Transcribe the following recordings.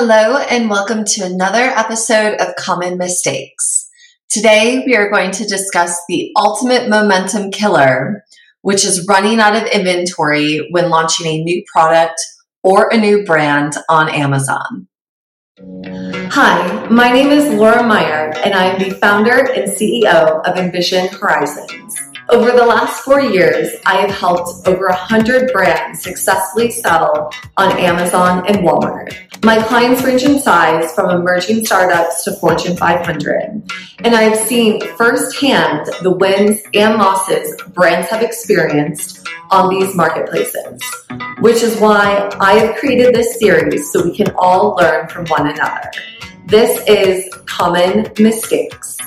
Hello, and welcome to another episode of Common Mistakes. Today, we are going to discuss the ultimate momentum killer, which is running out of inventory when launching a new product or a new brand on Amazon. Hi, my name is Laura Meyer, and I am the founder and CEO of Envision Horizons. Over the last four years, I have helped over 100 brands successfully sell on Amazon and Walmart. My clients range in size from emerging startups to Fortune 500, and I've seen firsthand the wins and losses brands have experienced on these marketplaces, which is why I have created this series so we can all learn from one another. This is Common Mistakes.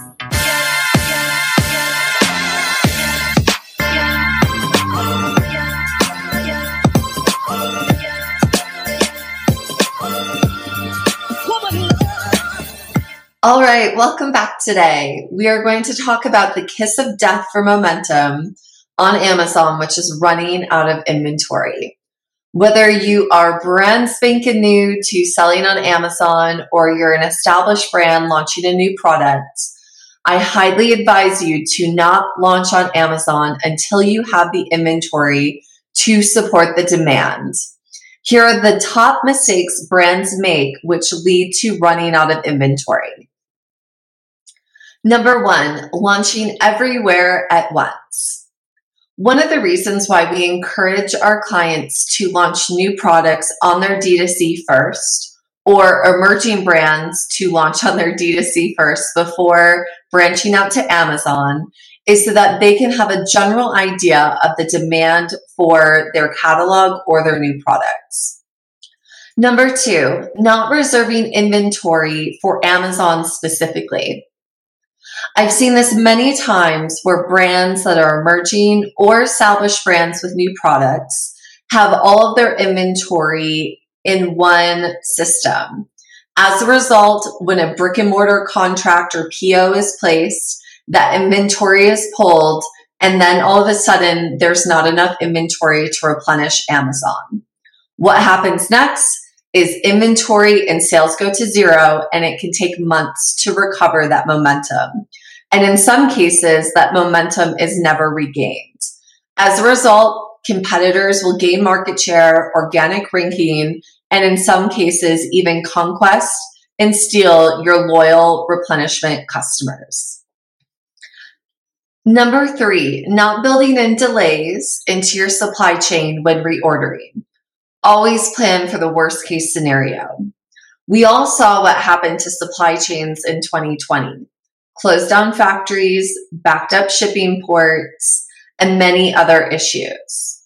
All right, welcome back today. We are going to talk about the kiss of death for momentum on Amazon, which is running out of inventory. Whether you are brand spanking new to selling on Amazon or you're an established brand launching a new product, I highly advise you to not launch on Amazon until you have the inventory to support the demand. Here are the top mistakes brands make which lead to running out of inventory. Number one, launching everywhere at once. One of the reasons why we encourage our clients to launch new products on their D2C first or emerging brands to launch on their D2C first before branching out to Amazon is so that they can have a general idea of the demand for their catalog or their new products. Number two, not reserving inventory for Amazon specifically. I've seen this many times where brands that are emerging or established brands with new products have all of their inventory in one system. As a result, when a brick and mortar contract or PO is placed, that inventory is pulled, and then all of a sudden there's not enough inventory to replenish Amazon. What happens next is inventory and sales go to zero, and it can take months to recover that momentum. And in some cases, that momentum is never regained. As a result, competitors will gain market share, organic ranking, and in some cases, even conquest and steal your loyal replenishment customers. Number three, not building in delays into your supply chain when reordering. Always plan for the worst case scenario. We all saw what happened to supply chains in 2020 closed down factories, backed up shipping ports, and many other issues.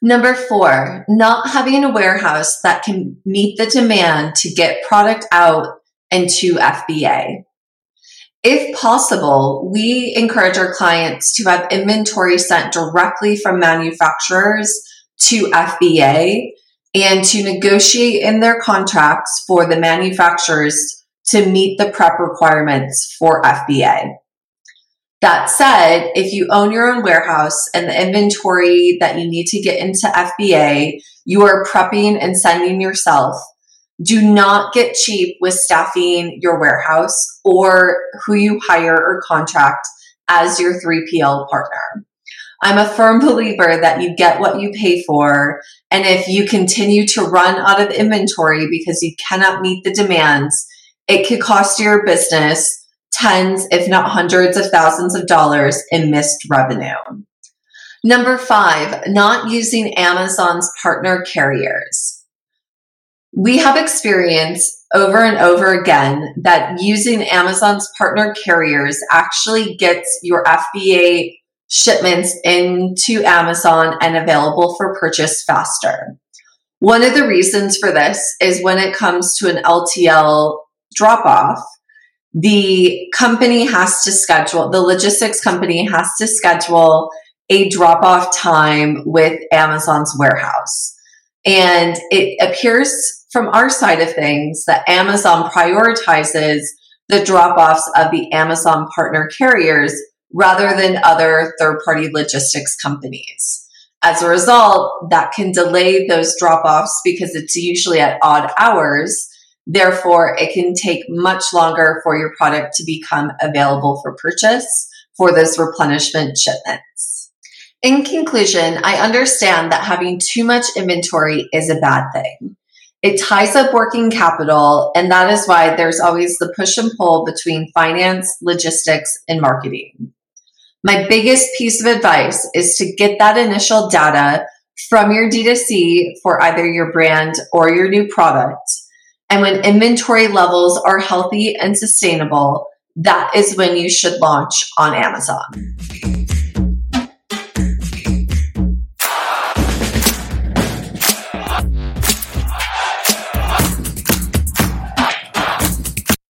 Number four, not having a warehouse that can meet the demand to get product out and to FBA. If possible, we encourage our clients to have inventory sent directly from manufacturers to FBA and to negotiate in their contracts for the manufacturers to meet the prep requirements for FBA. That said, if you own your own warehouse and the inventory that you need to get into FBA, you are prepping and sending yourself. Do not get cheap with staffing your warehouse or who you hire or contract as your 3PL partner. I'm a firm believer that you get what you pay for. And if you continue to run out of inventory because you cannot meet the demands, it could cost your business tens, if not hundreds of thousands of dollars in missed revenue. Number five, not using Amazon's partner carriers. We have experienced over and over again that using Amazon's partner carriers actually gets your FBA shipments into Amazon and available for purchase faster. One of the reasons for this is when it comes to an LTL drop off, the company has to schedule, the logistics company has to schedule a drop off time with Amazon's warehouse. And it appears from our side of things that Amazon prioritizes the drop offs of the Amazon partner carriers rather than other third party logistics companies. As a result, that can delay those drop offs because it's usually at odd hours Therefore, it can take much longer for your product to become available for purchase for those replenishment shipments. In conclusion, I understand that having too much inventory is a bad thing. It ties up working capital, and that is why there's always the push and pull between finance, logistics, and marketing. My biggest piece of advice is to get that initial data from your D2C for either your brand or your new product. And when inventory levels are healthy and sustainable, that is when you should launch on Amazon.